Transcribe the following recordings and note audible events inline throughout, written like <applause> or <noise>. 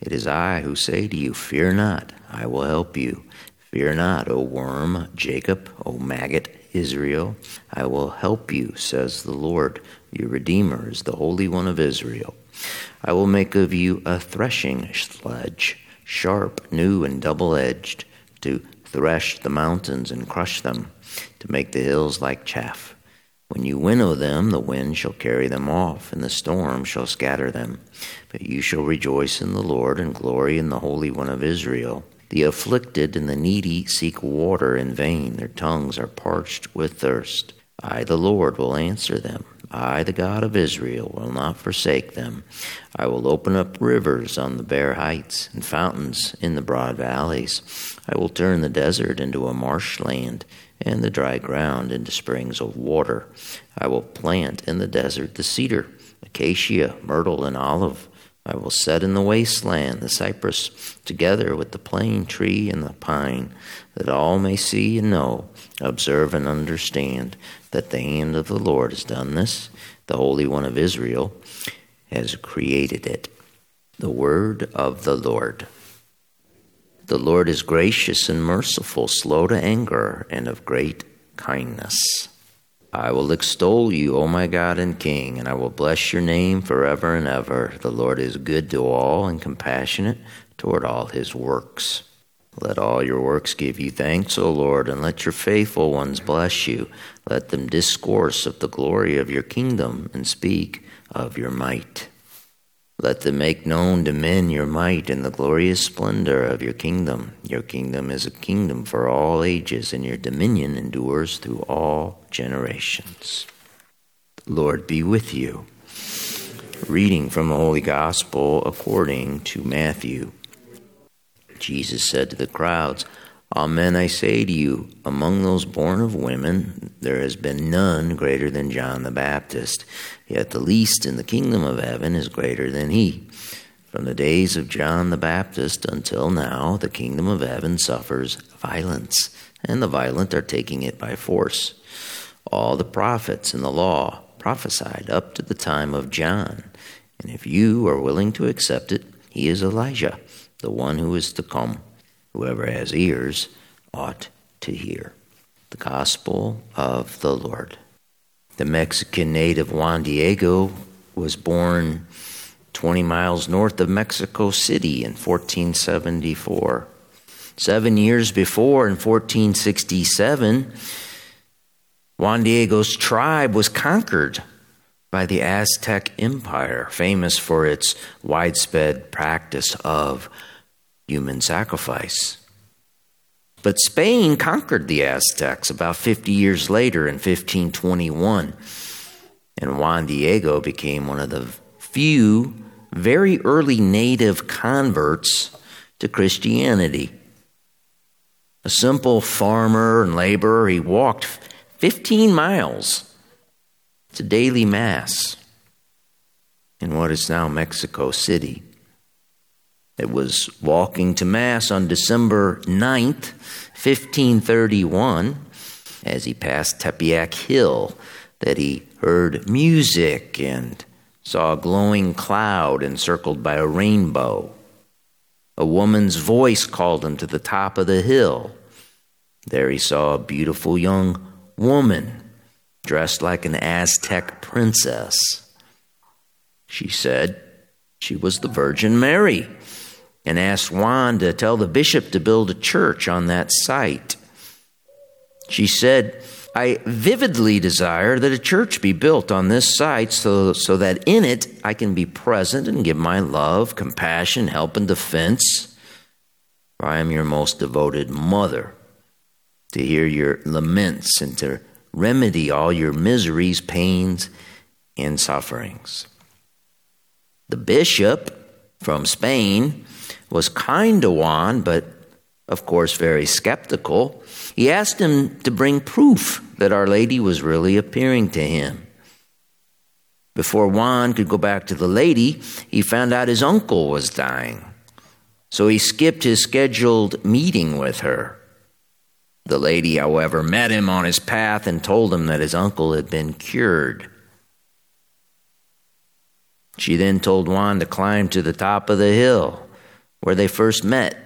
it is I who say to you, Fear not, I will help you. Fear not, O worm, Jacob, O maggot, Israel. I will help you, says the Lord. Your Redeemer is the Holy One of Israel. I will make of you a threshing sledge, sharp, new, and double edged, to thresh the mountains and crush them, to make the hills like chaff. When you winnow them, the wind shall carry them off, and the storm shall scatter them. But you shall rejoice in the Lord and glory in the Holy One of Israel. The afflicted and the needy seek water in vain, their tongues are parched with thirst. I, the Lord, will answer them. I, the God of Israel, will not forsake them. I will open up rivers on the bare heights and fountains in the broad valleys. I will turn the desert into a marshland and the dry ground into springs of water. I will plant in the desert the cedar, acacia, myrtle, and olive. I will set in the wasteland the cypress, together with the plane tree and the pine, that all may see and know, observe and understand that the hand of the Lord has done this. The Holy One of Israel has created it. The word of the Lord. The Lord is gracious and merciful, slow to anger, and of great kindness. I will extol you, O my God and King, and I will bless your name forever and ever. The Lord is good to all and compassionate toward all his works. Let all your works give you thanks, O Lord, and let your faithful ones bless you. Let them discourse of the glory of your kingdom and speak of your might. Let them make known to men your might and the glorious splendor of your kingdom. Your kingdom is a kingdom for all ages, and your dominion endures through all generations. Lord be with you. Reading from the Holy Gospel according to Matthew. Jesus said to the crowds, Amen, I say to you, among those born of women, there has been none greater than John the Baptist. Yet the least in the kingdom of heaven is greater than he. From the days of John the Baptist until now, the kingdom of heaven suffers violence, and the violent are taking it by force. All the prophets in the law prophesied up to the time of John. And if you are willing to accept it, he is Elijah, the one who is to come. Whoever has ears ought to hear. The Gospel of the Lord. The Mexican native Juan Diego was born 20 miles north of Mexico City in 1474. Seven years before, in 1467, Juan Diego's tribe was conquered by the Aztec Empire, famous for its widespread practice of human sacrifice. But Spain conquered the Aztecs about 50 years later in 1521, and Juan Diego became one of the few very early native converts to Christianity. A simple farmer and laborer, he walked 15 miles to daily mass in what is now Mexico City. It was walking to Mass on December 9th, 1531, as he passed Tepeyac Hill, that he heard music and saw a glowing cloud encircled by a rainbow. A woman's voice called him to the top of the hill. There he saw a beautiful young woman dressed like an Aztec princess. She said she was the Virgin Mary and asked Juan to tell the bishop to build a church on that site. She said, I vividly desire that a church be built on this site so, so that in it I can be present and give my love, compassion, help, and defense. For I am your most devoted mother to hear your laments and to remedy all your miseries, pains, and sufferings. The bishop from Spain was kind to Juan, but of course very skeptical. He asked him to bring proof that Our Lady was really appearing to him. Before Juan could go back to the lady, he found out his uncle was dying. So he skipped his scheduled meeting with her. The lady, however, met him on his path and told him that his uncle had been cured. She then told Juan to climb to the top of the hill where they first met.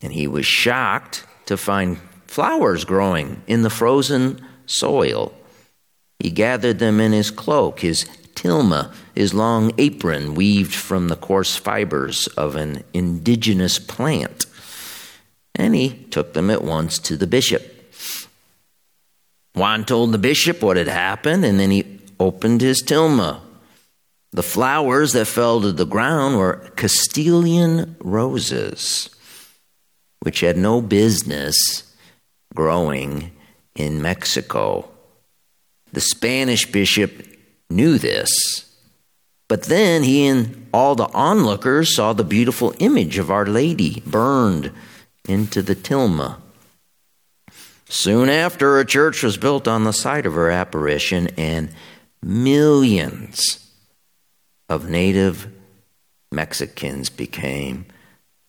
And he was shocked to find flowers growing in the frozen soil. He gathered them in his cloak, his tilma, his long apron weaved from the coarse fibers of an indigenous plant. And he took them at once to the bishop. Juan told the bishop what had happened, and then he opened his tilma. The flowers that fell to the ground were Castilian roses, which had no business growing in Mexico. The Spanish bishop knew this. But then he and all the onlookers saw the beautiful image of Our Lady burned into the tilma. Soon after, a church was built on the site of her apparition, and millions of native Mexicans became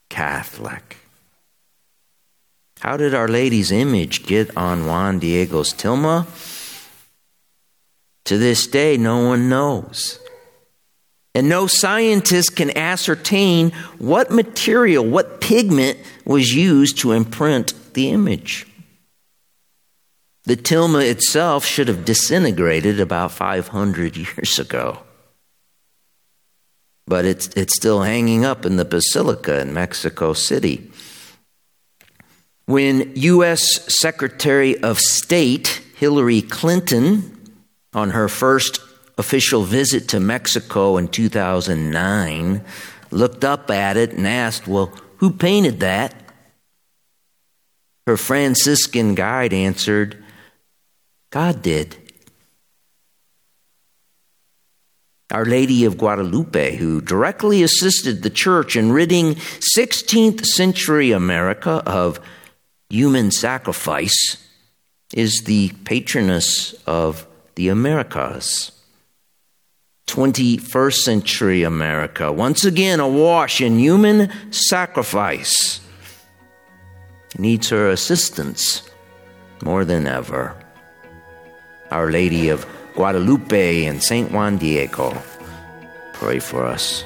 Catholic. How did Our Lady's image get on Juan Diego's tilma? To this day, no one knows. And no scientist can ascertain what material, what pigment was used to imprint the image. The tilma itself should have disintegrated about 500 <laughs> years ago. But it's, it's still hanging up in the basilica in Mexico City. When U.S. Secretary of State Hillary Clinton on her first official visit to Mexico in 2009, looked up at it and asked, Well, who painted that? Her Franciscan guide answered, God did. Our Lady of Guadalupe, who directly assisted the church in ridding 16th century America of human sacrifice, is the patroness of the Americas. 21st century America, once again awash in human sacrifice, needs her assistance more than ever. Our Lady of Guadalupe and St. Juan Diego, pray for us.